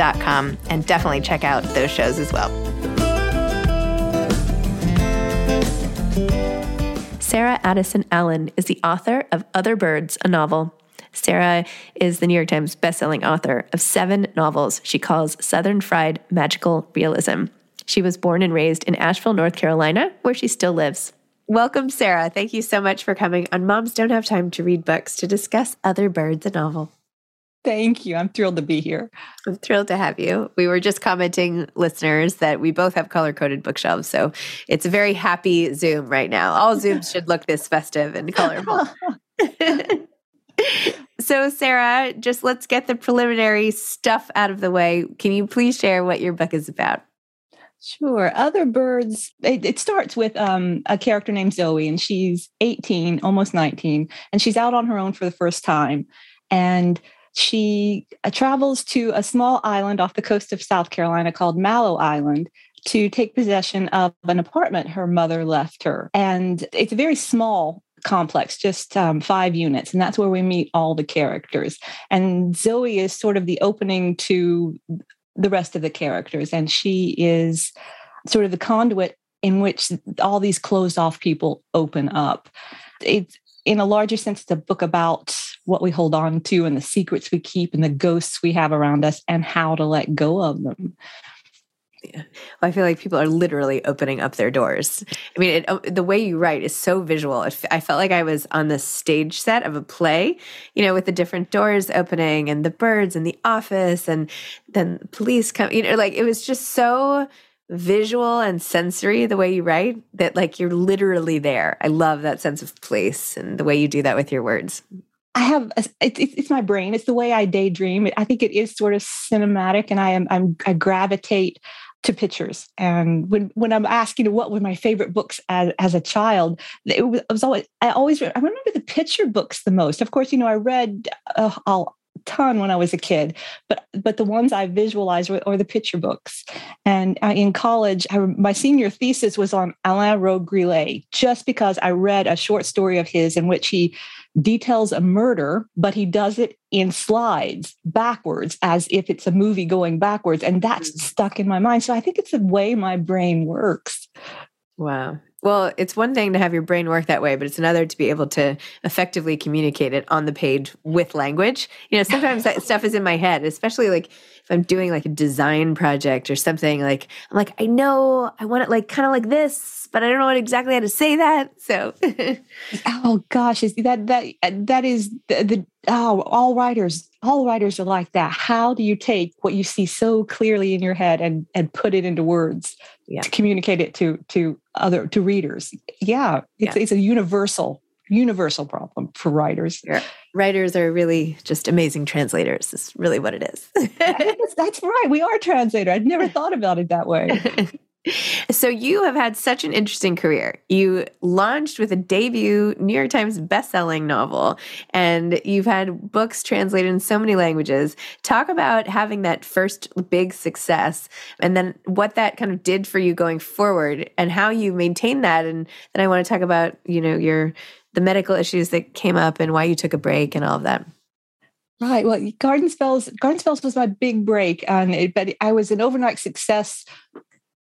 and definitely check out those shows as well. Sarah Addison Allen is the author of Other Birds, a novel. Sarah is the New York Times bestselling author of seven novels she calls Southern Fried Magical Realism. She was born and raised in Asheville, North Carolina, where she still lives. Welcome, Sarah. Thank you so much for coming on Moms Don't Have Time to Read Books to discuss Other Birds, a novel. Thank you. I'm thrilled to be here. I'm thrilled to have you. We were just commenting, listeners, that we both have color coded bookshelves. So it's a very happy Zoom right now. All Zooms should look this festive and colorful. so, Sarah, just let's get the preliminary stuff out of the way. Can you please share what your book is about? Sure. Other birds, it, it starts with um, a character named Zoe, and she's 18, almost 19, and she's out on her own for the first time. And she uh, travels to a small island off the coast of South Carolina called Mallow Island to take possession of an apartment her mother left her. And it's a very small complex, just um, five units. And that's where we meet all the characters. And Zoe is sort of the opening to the rest of the characters. And she is sort of the conduit in which all these closed off people open up. It's in a larger sense, it's a book about what we hold on to and the secrets we keep and the ghosts we have around us and how to let go of them. Yeah. Well, I feel like people are literally opening up their doors. I mean, it, oh, the way you write is so visual. I felt like I was on the stage set of a play, you know, with the different doors opening and the birds and the office and then police come, you know, like it was just so visual and sensory the way you write that like you're literally there. I love that sense of place and the way you do that with your words. I have a, it, it's my brain. It's the way I daydream. I think it is sort of cinematic, and I am I'm, I gravitate to pictures. And when when I'm asking what were my favorite books as, as a child, it was, it was always I always I remember the picture books the most. Of course, you know I read uh, a ton when I was a kid, but but the ones I visualized were, were the picture books. And uh, in college, I, my senior thesis was on Alain Robbe-Grillet, just because I read a short story of his in which he details a murder, but he does it in slides backwards as if it's a movie going backwards. And that's mm. stuck in my mind. So I think it's the way my brain works. Wow. Well, it's one thing to have your brain work that way, but it's another to be able to effectively communicate it on the page with language. You know, sometimes that stuff is in my head, especially like if I'm doing like a design project or something, like I'm like, I know I want it like kind of like this, but I don't know what exactly how to say that. So Oh gosh, is that that uh, that is the, the oh all writers all writers are like that. How do you take what you see so clearly in your head and and put it into words yeah. to communicate it to to other to readers? Yeah, it's yeah. it's a universal universal problem for writers. Yeah. Writers are really just amazing translators. Is really what it is. that's, that's right. We are translator. I'd never thought about it that way. So you have had such an interesting career. You launched with a debut New York Times best-selling novel and you've had books translated in so many languages. Talk about having that first big success and then what that kind of did for you going forward and how you maintained that and then I want to talk about, you know, your the medical issues that came up and why you took a break and all of that. Right. Well, Garden Spells, Garden Spells was my big break, and it, but I was an overnight success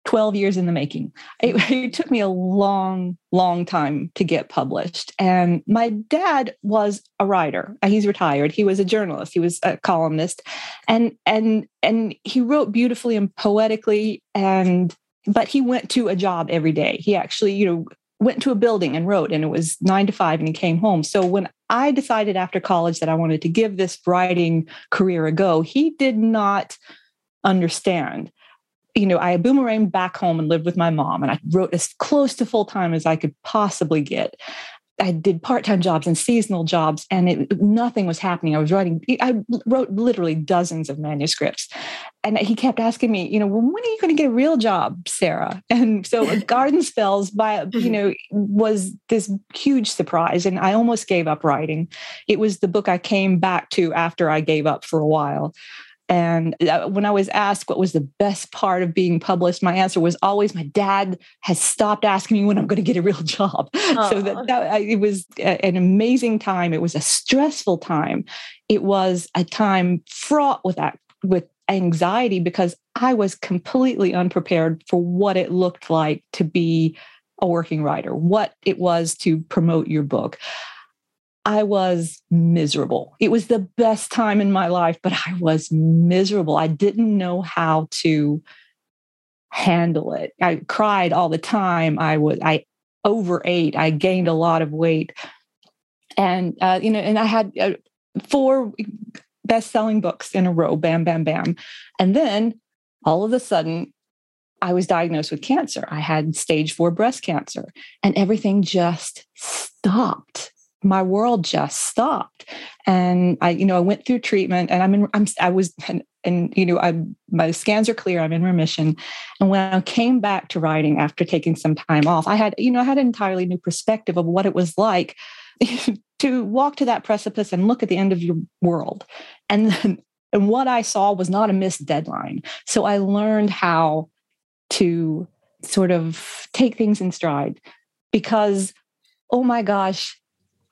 12 years in the making. It, it, took me a long, long time to get published. And my dad was a writer. Uh, he's retired. He was a journalist. He was a columnist. And and and he wrote beautifully and poetically and but he went to a job every day. He actually, you know, went to a building and wrote and it was 9 to 5 and he came home. So when I decided after college that I wanted to give this writing career a go, he did not understand you know, I boomeranged back home and lived with my mom, and I wrote as close to full time as I could possibly get. I did part time jobs and seasonal jobs, and it, nothing was happening. I was writing, I wrote literally dozens of manuscripts. And he kept asking me, you know, well, when are you going to get a real job, Sarah? And so Garden Spells by, you mm-hmm. know, was this huge surprise. And I almost gave up writing. It was the book I came back to after I gave up for a while. And uh, when I was asked what was the best part of being published, my answer was always my dad has stopped asking me when I'm going to get a real job. Aww. So that, that, it was an amazing time. It was a stressful time. It was a time fraught with that, with anxiety because I was completely unprepared for what it looked like to be a working writer, what it was to promote your book. I was miserable. It was the best time in my life, but I was miserable. I didn't know how to handle it. I cried all the time. I was I overate. I gained a lot of weight, and uh, you know, and I had uh, four best-selling books in a row. Bam, bam, bam, and then all of a sudden. I was diagnosed with cancer. I had stage four breast cancer, and everything just stopped my world just stopped. And i you know i went through treatment and i'm in i'm i was and, and you know i my scans are clear i'm in remission. And when i came back to writing after taking some time off i had you know i had an entirely new perspective of what it was like to walk to that precipice and look at the end of your world. And and what i saw was not a missed deadline. So i learned how to sort of take things in stride because oh my gosh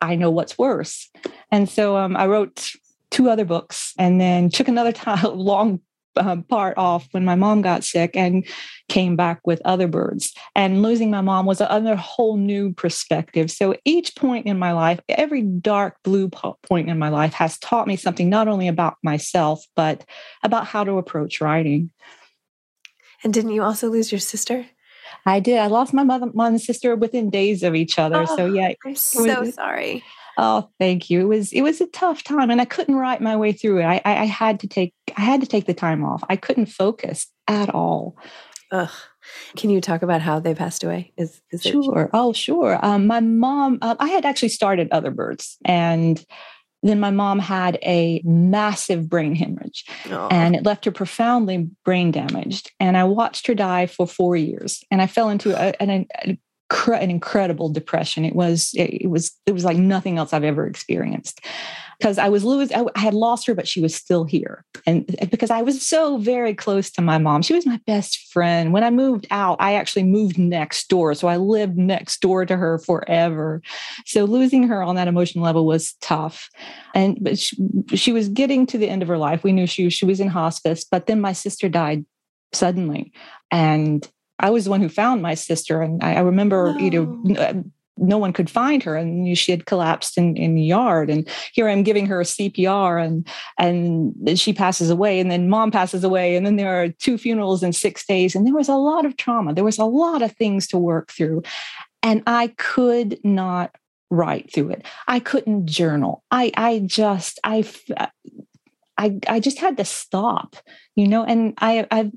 I know what's worse. And so um, I wrote two other books and then took another time, long um, part off when my mom got sick and came back with other birds. And losing my mom was another whole new perspective. So each point in my life, every dark blue point in my life has taught me something not only about myself, but about how to approach writing. And didn't you also lose your sister? I did. I lost my mother, mom and sister within days of each other. Oh, so yeah, I'm so was, sorry. Oh, thank you. It was it was a tough time, and I couldn't write my way through it. I, I, I had to take I had to take the time off. I couldn't focus at all. Ugh. Can you talk about how they passed away? Is, is sure? It- oh, sure. Um, my mom. Uh, I had actually started Other Birds, and then my mom had a massive brain hemorrhage oh. and it left her profoundly brain damaged. And I watched her die for four years. And I fell into a, an, a, an incredible depression. It was it was it was like nothing else I've ever experienced because I was losing. I, had lost her, but she was still here, and eh, because I was so very close to my mom, she was my best friend. When I moved out, I actually moved next door, so I lived next door to her forever. So losing her on that emotional level was tough, and but she, she was getting to the end of her life. We knew she she was in hospice, but then my sister died suddenly, and I was the one who found my sister, and I, I remember, oh. you know, uh, no one could find her, and she had collapsed in, in the yard. And here I'm giving her a CPR, and and she passes away, and then mom passes away, and then there are two funerals in six days, and there was a lot of trauma. There was a lot of things to work through, and I could not write through it. I couldn't journal. I I just I I I just had to stop, you know. And I I,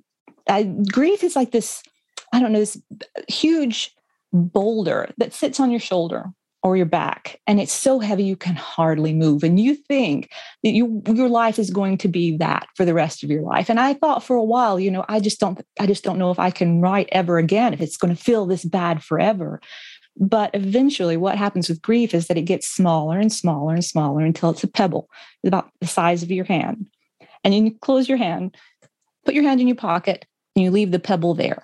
I grief is like this I don't know, this huge boulder that sits on your shoulder or your back and it's so heavy you can hardly move and you think that you, your life is going to be that for the rest of your life. And i thought for a while you know i just don't i just don't know if i can write ever again if it's going to feel this bad forever. But eventually what happens with grief is that it gets smaller and smaller and smaller until it's a pebble about the size of your hand. And then you close your hand put your hand in your pocket and you leave the pebble there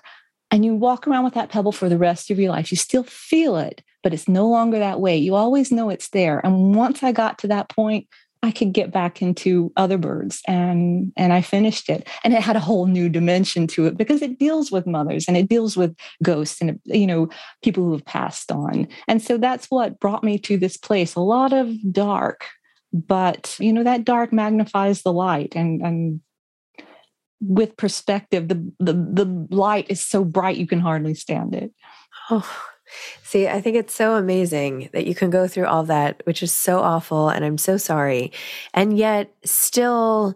and you walk around with that pebble for the rest of your life. You still feel it, but it's no longer that way. You always know it's there. And once I got to that point, I could get back into other birds and and I finished it. And it had a whole new dimension to it because it deals with mothers and it deals with ghosts and you know people who have passed on. And so that's what brought me to this place. A lot of dark, but you know that dark magnifies the light and and with perspective the, the the light is so bright you can hardly stand it. Oh see i think it's so amazing that you can go through all that which is so awful and i'm so sorry. And yet still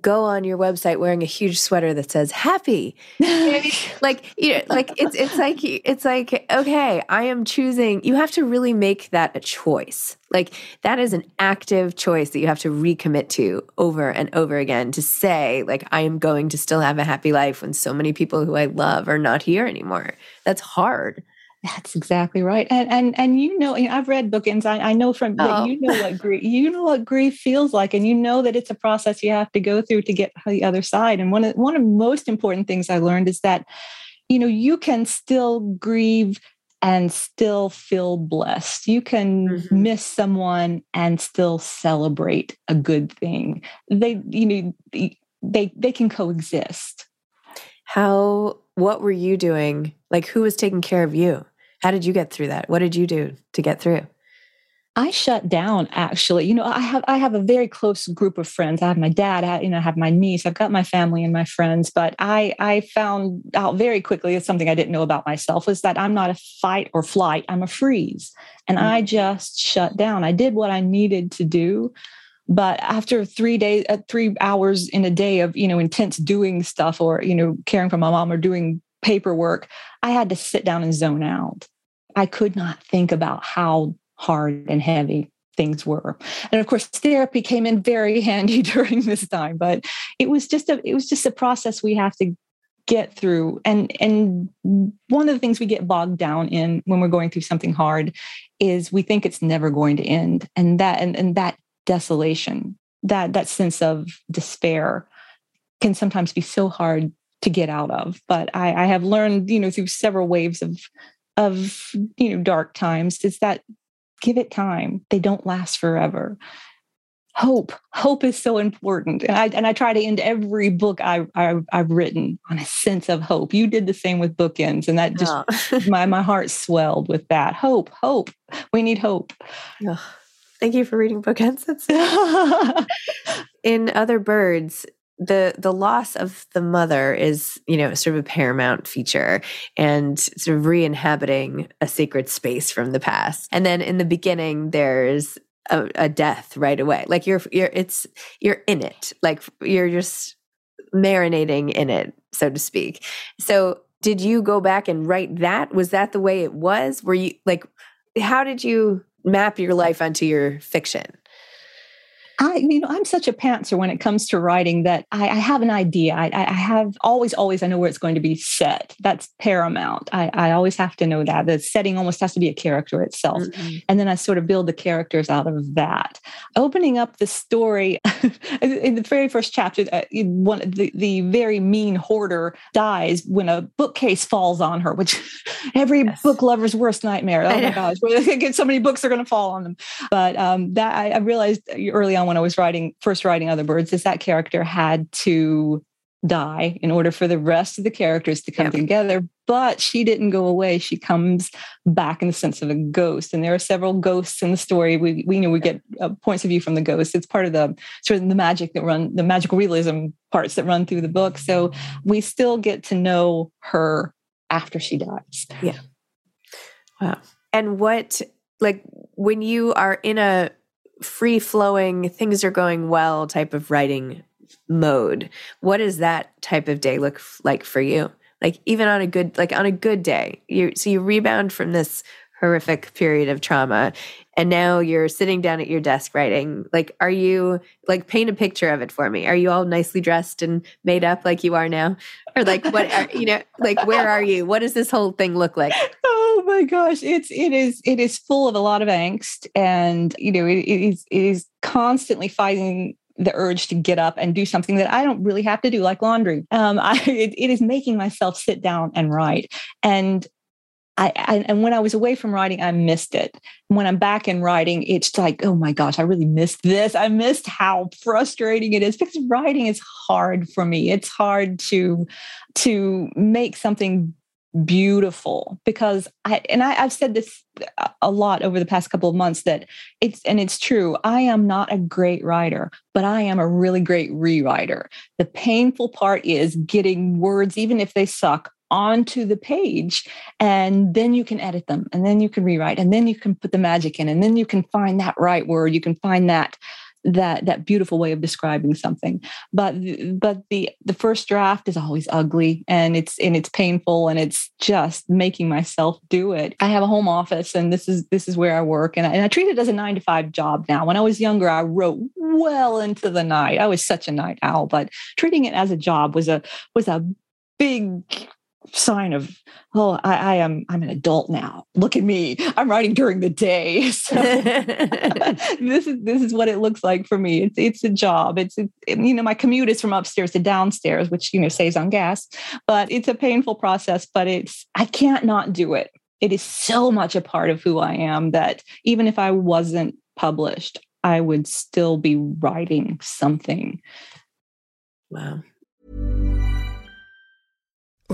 go on your website wearing a huge sweater that says happy. Like you know like it's it's like it's like okay i am choosing you have to really make that a choice. Like that is an active choice that you have to recommit to over and over again to say like i am going to still have a happy life when so many people who i love are not here anymore. That's hard that's exactly right. And and and you know, I've read bookends. I, I know from oh. you know what grief you know what grief feels like, and you know that it's a process you have to go through to get to the other side. And one of one of the most important things I learned is that, you know, you can still grieve and still feel blessed. You can mm-hmm. miss someone and still celebrate a good thing. They, you know, they they can coexist. How what were you doing? Like who was taking care of you? How did you get through that? What did you do to get through? I shut down actually. You know, I have I have a very close group of friends. I have my dad, I, you know, I have my niece, I've got my family and my friends, but I I found out very quickly it's something I didn't know about myself was that I'm not a fight or flight, I'm a freeze. And mm-hmm. I just shut down. I did what I needed to do. But after three days, uh, three hours in a day of, you know, intense doing stuff or, you know, caring for my mom or doing paperwork, I had to sit down and zone out. I could not think about how hard and heavy things were. And of course, therapy came in very handy during this time, but it was just a it was just a process we have to get through. And and one of the things we get bogged down in when we're going through something hard is we think it's never going to end. And that and, and that desolation, that that sense of despair can sometimes be so hard to get out of. But I, I have learned, you know, through several waves of of you know dark times is that give it time. They don't last forever. Hope. Hope is so important. And i and i try to end every book i, I have written on a sense of hope. You did the same with bookends and that just oh. my my heart swelled with that. Hope hope. We need hope. Oh, thank you for reading bookends. In other birds the the loss of the mother is you know sort of a paramount feature and sort of re-inhabiting a sacred space from the past and then in the beginning there's a, a death right away. Like you're you're it's you're in it. Like you're just marinating in it, so to speak. So did you go back and write that? Was that the way it was? Were you like how did you map your life onto your fiction? I, you know, I'm such a pantser when it comes to writing that I, I have an idea. I, I, have always, always, I know where it's going to be set. That's paramount. I, I always have to know that the setting almost has to be a character itself, mm-hmm. and then I sort of build the characters out of that. Opening up the story in the very first chapter, uh, one the, the very mean hoarder dies when a bookcase falls on her, which every yes. book lover's worst nightmare. Oh my gosh, get so many books are going to fall on them. But um, that I, I realized early on when I was writing, first writing Other Birds, is that character had to die in order for the rest of the characters to come together. But she didn't go away. She comes back in the sense of a ghost. And there are several ghosts in the story. We, we know we get uh, points of view from the ghosts. It's part of the sort of the magic that run, the magical realism parts that run through the book. So we still get to know her after she dies. Yeah. Wow. And what, like, when you are in a free flowing, things are going well type of writing mode. What does that type of day look like for you? Like even on a good like on a good day, you so you rebound from this horrific period of trauma and now you're sitting down at your desk writing like are you like paint a picture of it for me are you all nicely dressed and made up like you are now or like what are, you know like where are you what does this whole thing look like oh my gosh it's it is it is full of a lot of angst and you know it, it is it is constantly fighting the urge to get up and do something that I don't really have to do, like laundry. Um, I, it, it is making myself sit down and write. And I, I, and when I was away from writing, I missed it. When I'm back in writing, it's like, oh my gosh, I really missed this. I missed how frustrating it is because writing is hard for me. It's hard to to make something beautiful because I and I, I've said this a lot over the past couple of months that it's and it's true. I am not a great writer, but I am a really great rewriter. The painful part is getting words, even if they suck, onto the page and then you can edit them and then you can rewrite and then you can put the magic in and then you can find that right word you can find that that that beautiful way of describing something. But but the the first draft is always ugly and it's and it's painful and it's just making myself do it. I have a home office and this is this is where i work and I, and I treat it as a nine to five job now. When i was younger i wrote well into the night. I was such a night owl but treating it as a job was a was a big sign of oh I, I, am i'm an adult now. Look at me. I'm writing during the day. So this is this is what it looks like for me. It's it's a job. It's, it's you know my commute is from upstairs to downstairs which you know saves on gas but it's a painful process but it's i can't not do it. It is so much a part of who i am that even if i wasn't published i would still be writing something. Wow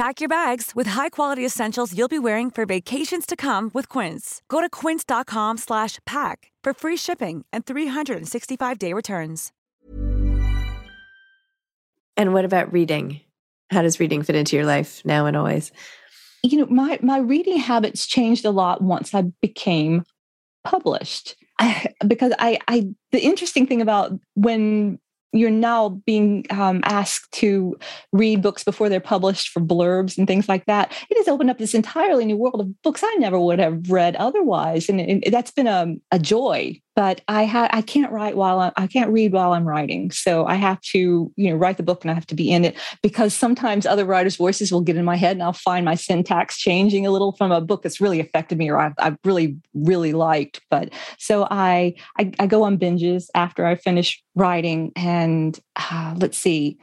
Pack your bags with high-quality essentials you'll be wearing for vacations to come with Quince. Go to quince.com slash pack for free shipping and 365-day returns. And what about reading? How does reading fit into your life now and always? You know, my my reading habits changed a lot once I became published. I, because I, I, the interesting thing about when you're now being um, asked to read books before they're published for blurbs and things like that. It has opened up this entirely new world of books I never would have read otherwise, and, and that's been a, a joy but I ha- I can't write while I'm, I can't read while I'm writing. So I have to, you know, write the book and I have to be in it because sometimes other writers' voices will get in my head and I'll find my syntax changing a little from a book that's really affected me or I've, I've really, really liked. But so I, I, I go on binges after I finish writing and uh, let's see,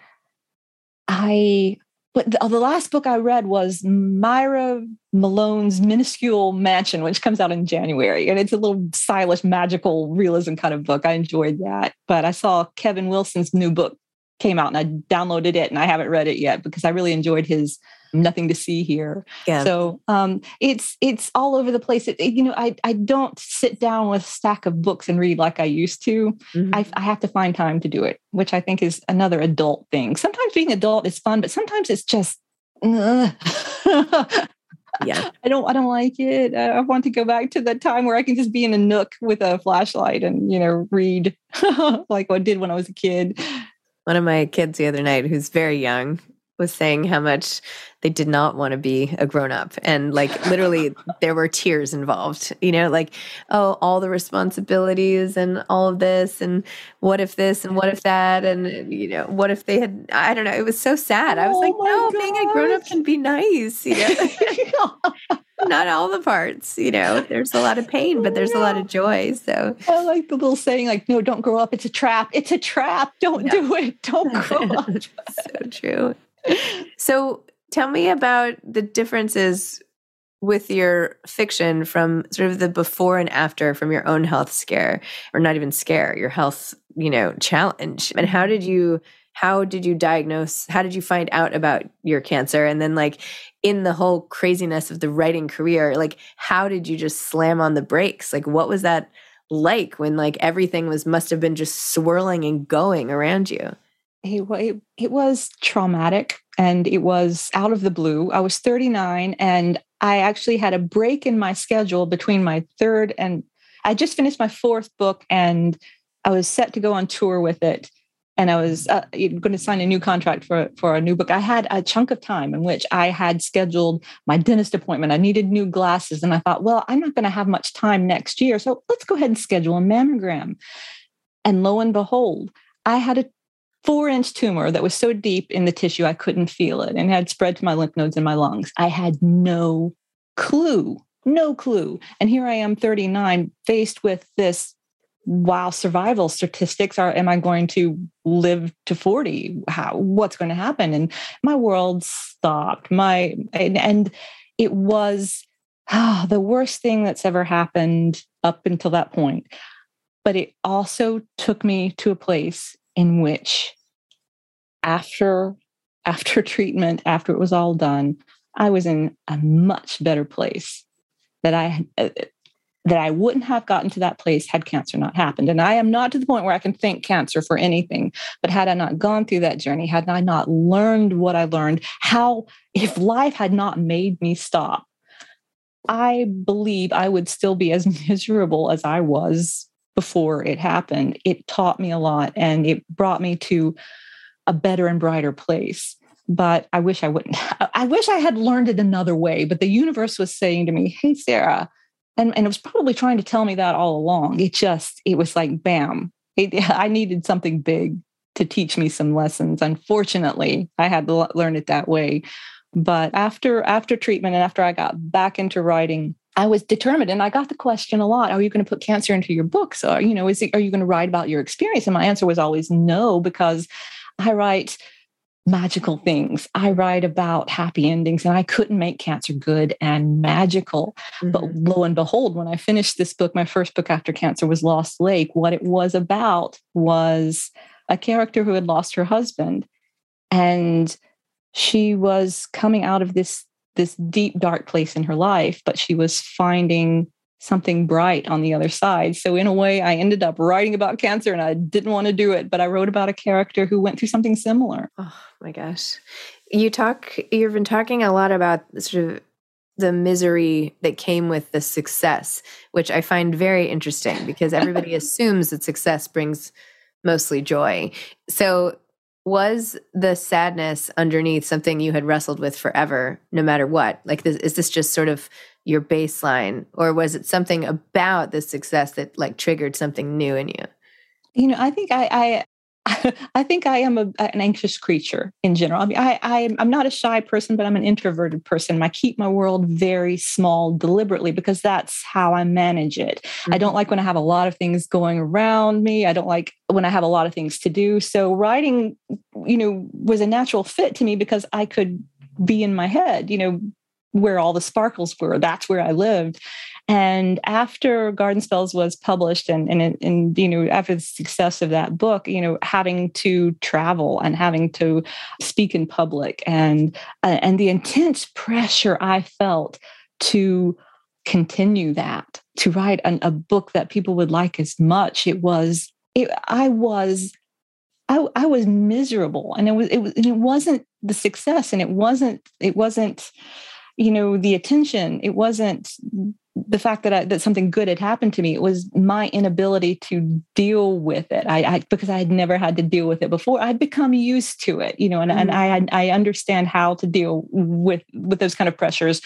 I but the, the, last book I read was Myra Malone's Minuscule Mansion, which comes out in January. And it's a little stylish, magical realism kind of book. I enjoyed that. But I saw Kevin Wilson's new book came out and I downloaded it and I haven't read it yet because I really enjoyed his nothing to see here. Yeah. So um, it's it's all over the place. It, it, you know, I I don't sit down with a stack of books and read like I used to. Mm-hmm. I, I have to find time to do it, which I think is another adult thing. Sometimes being adult is fun, but sometimes it's just. yeah i don't i don't like it i want to go back to the time where i can just be in a nook with a flashlight and you know read like what i did when i was a kid one of my kids the other night who's very young was saying how much they did not want to be a grown up. And like literally, there were tears involved, you know, like, oh, all the responsibilities and all of this. And what if this and what if that? And, you know, what if they had, I don't know. It was so sad. I was oh like, no, gosh. being a grown up can be nice, you know. not all the parts, you know. There's a lot of pain, but there's a lot of oh, joy. So I like the little saying, like, no, don't grow up. It's a trap. It's a trap. Don't no. do it. Don't grow up. so true so tell me about the differences with your fiction from sort of the before and after from your own health scare or not even scare your health you know challenge and how did you how did you diagnose how did you find out about your cancer and then like in the whole craziness of the writing career like how did you just slam on the brakes like what was that like when like everything was must have been just swirling and going around you it, it was traumatic and it was out of the blue. I was 39 and I actually had a break in my schedule between my third and I just finished my fourth book and I was set to go on tour with it. And I was uh, going to sign a new contract for, for a new book. I had a chunk of time in which I had scheduled my dentist appointment. I needed new glasses. And I thought, well, I'm not going to have much time next year. So let's go ahead and schedule a mammogram. And lo and behold, I had a four inch tumor that was so deep in the tissue I couldn't feel it and had spread to my lymph nodes in my lungs. I had no clue, no clue. And here I am, 39, faced with this while survival statistics are am i going to live to 40 how what's going to happen? And my world stopped. My and, and it was ah, the worst thing that's ever happened up until that point. But it also took me to a place in which after after treatment after it was all done i was in a much better place that i that i wouldn't have gotten to that place had cancer not happened and i am not to the point where i can thank cancer for anything but had i not gone through that journey had i not learned what i learned how if life had not made me stop i believe i would still be as miserable as i was before it happened. It taught me a lot and it brought me to a better and brighter place. But I wish I wouldn't. I wish I had learned it another way. But the universe was saying to me, Hey, Sarah, and, and it was probably trying to tell me that all along. It just, it was like, bam, it, I needed something big to teach me some lessons. Unfortunately, I had to learn it that way. But after after treatment and after I got back into writing, I was determined, and I got the question a lot: Are you going to put cancer into your books? Or you know, is it, are you going to write about your experience? And my answer was always no, because I write magical things. I write about happy endings and I couldn't make cancer good and magical. Mm-hmm. But lo and behold, when I finished this book, my first book after cancer was Lost Lake, what it was about was a character who had lost her husband and she was coming out of this this deep dark place in her life but she was finding something bright on the other side. So in a way, I ended up writing about cancer and I didn't want to do it, but I wrote about a character who went through something similar. Oh my gosh. You talk you've been talking a lot about sort of the misery that came with the success, which I find very interesting because everybody assumes that success brings mostly joy. So was the sadness underneath something you had wrestled with forever no matter what like this, is this just sort of your baseline or was it something about the success that like triggered something new in you you know i think i i I think I am a, an anxious creature in general. I mean, I, I, I'm not a shy person, but I'm an introverted person. I keep my world very small deliberately because that's how I manage it. Mm-hmm. I don't mm-hmm. like when I have a lot of things going around me. I don't like when I have a lot of things to do. So writing, you know, was a natural fit to me because I could be in my head, you know, where all the sparkles were. That's where I lived. And after Garden Spells was published, and, and and you know after the success of that book, you know having to travel and having to speak in public, and uh, and the intense pressure I felt to continue that, to write an, a book that people would like as much. It was it, I was I, I was miserable, and it was it was and it wasn't the success, and it wasn't it wasn't you know the attention. It wasn't the fact that I, that something good had happened to me. It was my inability to deal with it. I, I, because i had never had to deal with it before. I'd become used to it you know and, mm and i i understand how to deal with with those kind of pressures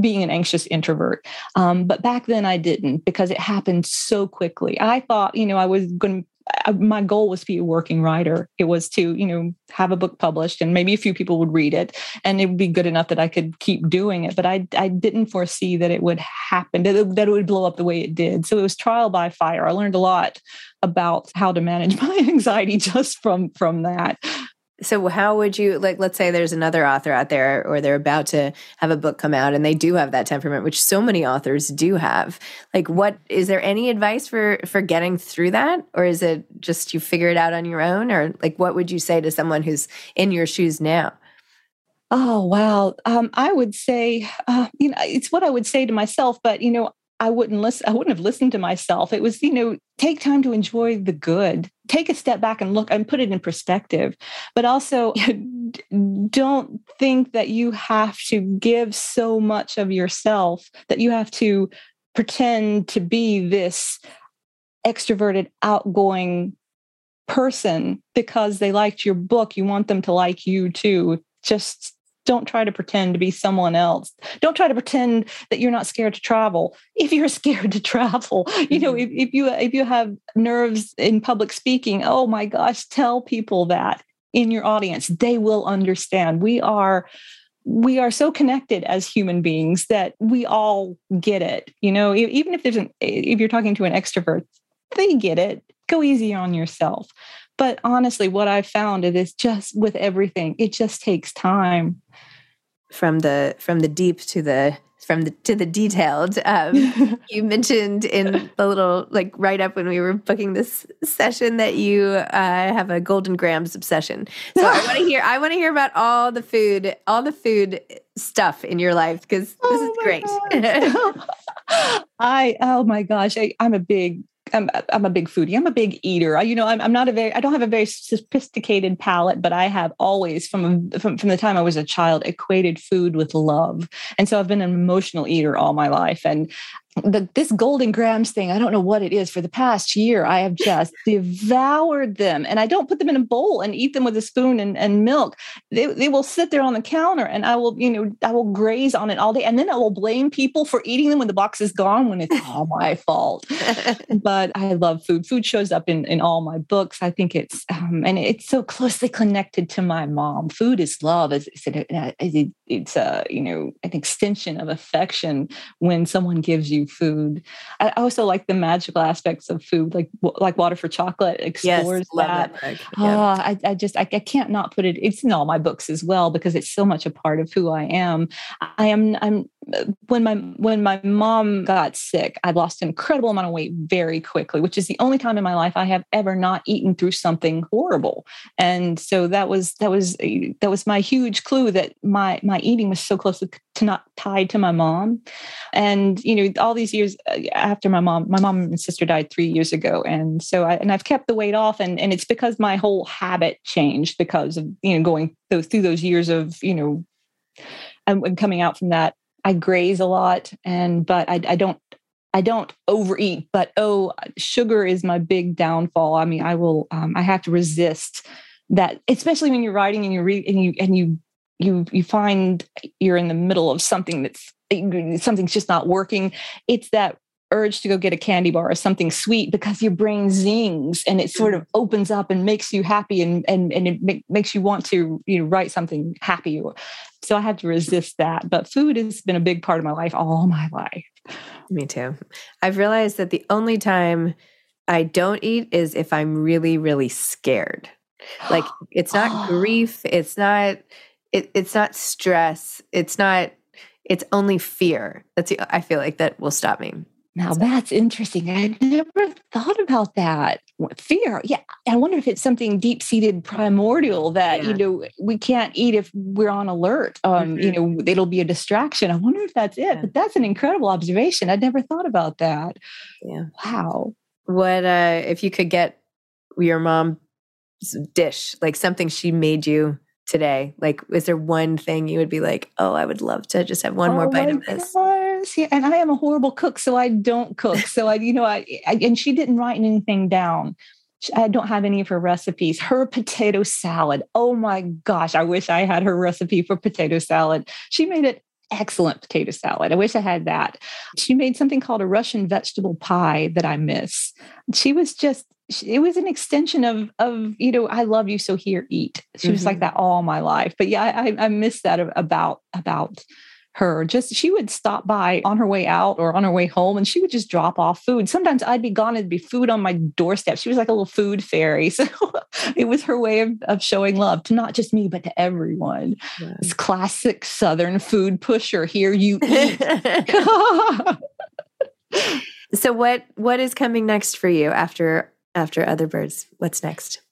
being an anxious introvert. Um, but back then i didn't because it happened so quickly. I thought you know i was going to my goal was to be a working writer. It was to, you know, have a book published and maybe a few people would read it and it would be good enough that I could keep doing it. But I, I didn't foresee that it would happen, that it, that it would blow up the way it did. So it was trial by fire. I learned a lot about how to manage my anxiety just from from that. So how would you like let's say there's another author out there or they're about to have a book come out and they do have that temperament which so many authors do have. Like what is there any advice for for getting through that or is it just you figure it out on your own or like what would you say to someone who's in your shoes now? Oh wow. Um, I would say, uh, you know, it's what I would say to myself. But you know, I wouldn't listen. I wouldn't have listened to myself. It was, you know, take time to enjoy the good. Take a step back and look and put it in perspective. But also, don't think that you have to give so much of yourself that you have to pretend to be this extroverted, outgoing person because they liked your book. You want them to like you too. Just don't try to pretend to be someone else. Don't try to pretend that you're not scared to travel. If you're scared to travel you know mm-hmm. if, if you if you have nerves in public speaking oh my gosh tell people that in your audience. They will understand. We are we are so connected as human beings that we all get it you know? Even if there's an if you're talking to an extrovert they get it. Go easy on yourself but honestly, what I've found it is just with everything, it just takes time. From the from the deep to the from the to the detailed. Um, you mentioned in the little like right up when we were booking this session that you uh, have a Golden Grahams obsession. So I want to hear. I want to hear about all the food, all the food stuff in your life because this oh is great. I oh my gosh, I, I'm a big I'm, I'm a big foodie. I'm a big eater. I, you know, I'm, I'm not a very, I don't have a very sophisticated palate, but I have always, from, from from the time I was a child, equated food with love, and so I've been an emotional eater all my life. And the, this Golden Grahams thing i don't know what it is for the past year i have just devoured them and i don't put them in a bowl and eat them with a spoon and, and milk. They, they will sit there on the counter and i will you know i will graze on it all day and then i will blame people for eating them when the box is gone when it's all my fault. But i love food. Food shows up in, in all my books. I think it's um, and it's so closely connected to my mom. Food is love is, is, it, is it it's a you know an extension of affection when someone gives you food. I also like the magical aspects of food, like like Water for Chocolate explores yes, that. that ah, yeah. Oh, I, I just I, I can't not put it. It's in all my books as well because it's so much a part of who I am. I am I'm when my when my mom got sick, I lost an incredible amount of weight very quickly, which is the only time in my life I have ever not eaten through something horrible. And so that was that was that was my huge clue that my my eating was so closely to not tied to my mom. And you know, all these years uh, after my mom, my mom and sister died three years ago, and so I and I've kept the weight off, and and it's because my whole habit changed because of you know going through those years of you know and coming out from that I graze a lot, and but I, I don't I don't overeat. But oh, sugar is my big downfall. I mean, I will um, I have to resist that, especially when you're writing and you read and you and you you you find you're in the middle of something that's something's just not working. It's that urge to go get a candy bar or something sweet because your brain zings and it sort of mm-hmm. opens up and makes you happy and and, and it make, makes you want to you know write something happy. So i had to resist that but food has been a big part of my life all my life. Me too. I've realized that the only time i don't eat is if i'm really really scared. Like it's not grief it's not it, it's not stress it's not it's only fear. That's i feel like that will stop me now that's interesting. I never thought about that. Fear. Yeah. I wonder if it's something deep seated primordial that, yeah. you know, we can't eat if we're on alert. Um, mm-hmm. you know, it'll be a distraction. I wonder if that's it. Yeah. But that's an incredible observation. I'd never thought about that. Yeah. Wow. What uh if you could get your mom dish, like something she made you today? Like, is there one thing you would be like, oh, I would love to just have one oh more bite of this? And I am a horrible cook, so I don't cook. So I, you know, I, I and she didn't write anything down. I don't have any of her recipes. Her potato salad. Oh my gosh, I wish I had her recipe for potato salad. She made it excellent potato salad. I wish I had that. She made something called a Russian vegetable pie that I miss. She was just it was an extension of of you know I love you so here eat. She mm-hmm. was like mm-hmm. that all my life. But yeah, I I miss that about about her. Just she would stop by on her way out or on her way home and she would just drop off food. Sometimes I'd be gone, it'd be food on my doorstep. She was like a little food fairy. So it was her way of, of showing love to not just me, but to everyone. Yeah. This classic Southern food pusher. Here you eat. so what what is coming next for you after after Other Birds? What's next?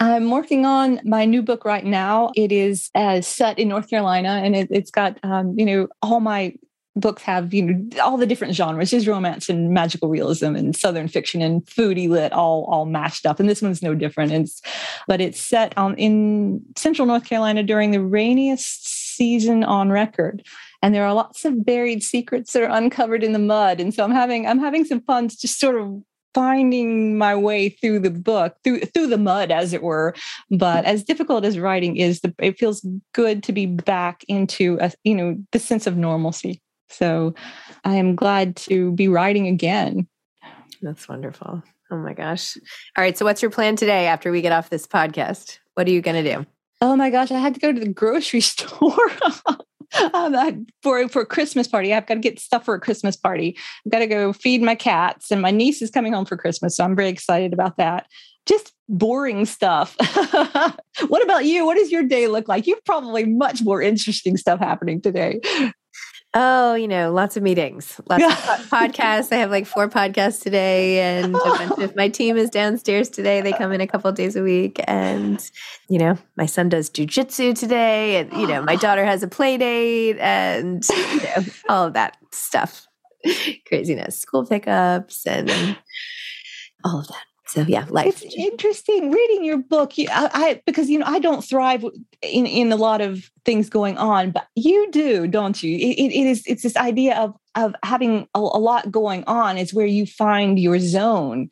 I'm working on my new book right now. It is uh, set in North Carolina, and it, has got um, you know all my books have you know all the different genres there's romance and magical realism and southern fiction and foodie lit all all mashed up and this one's no different it's but it's set on in central north carolina during the rainiest season on record and there are lots of buried secrets that are uncovered in the mud and so i'm having i'm having some fun just sort of finding my way through the book through through the mud as it were. But as difficult as writing is the, it feels good to be back into a you know the sense of normalcy. So i am glad to be writing again. That's wonderful. Oh my gosh. All right so what's your plan today after we get off this podcast? What are you going to do? Oh my gosh i had to go to the grocery store um, for for a Christmas party. I've got to get stuff for a Christmas party. I've got to go feed my cats, and my niece is coming home for Christmas, so I'm very excited about that. Just boring stuff. what about you? What does your day look like? You've probably much more interesting stuff happening today. Oh, you know, lots of meetings, lots of podcasts. I have like four podcasts today, and a bunch of my team is downstairs today. They come in a couple days a week, and you know, my son does jujitsu today, and you know, my daughter has a play date, and you know, all of that stuff, craziness, school pickups, and all of that. So yeah, life. It's interesting reading your book. I, I, because you know I don't thrive in in a lot of things going on, but you do, don't you? It, it is. It's this idea of of having a, a, lot going on is where you find your zone.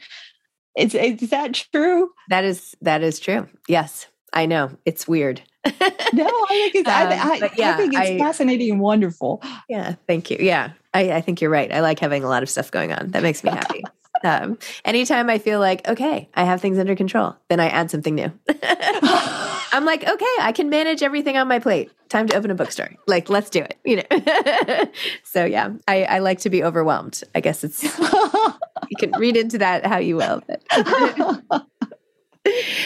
Is is that true? That is that is true. Yes, I know. It's weird. no, I think it's, um, I, I, yeah, I think it's fascinating and wonderful. Yeah, thank you. Yeah, I, I think you're right. I like having a lot of stuff going on. That makes me happy. Um, anytime I feel like, okay, I have things under control, then I add something new. I'm like, okay, I can manage everything on my plate. time to open a bookstore. Like, let's do it, you know? so yeah, I, I like to be overwhelmed. I guess it's, you can read into that how you will. But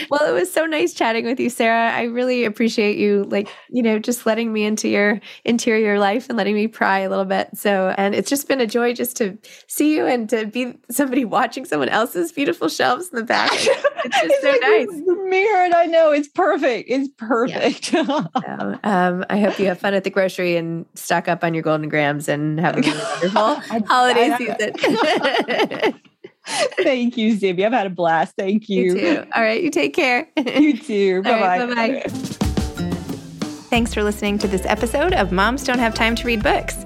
well, it was so nice chatting with you, Sarah. I really appreciate you, like, you know, just letting me into your interior life and letting me pry a little bit. So, and it's just been a joy just to see you and to be somebody watching someone else's beautiful shelves in the back. It's just it's so like nice. Mirrored, I know it's perfect. It's perfect. So, um, I hope you have fun at the grocery and stock up on your Golden Grahams and have a really wonderful holiday season. Thank you, Zibby. I've had a blast. Thank you you. too. All right, you take care. You too. All right, Bye-bye. bye-bye. Thanks for listening to this episode of Moms Don't Have Time to Read Books.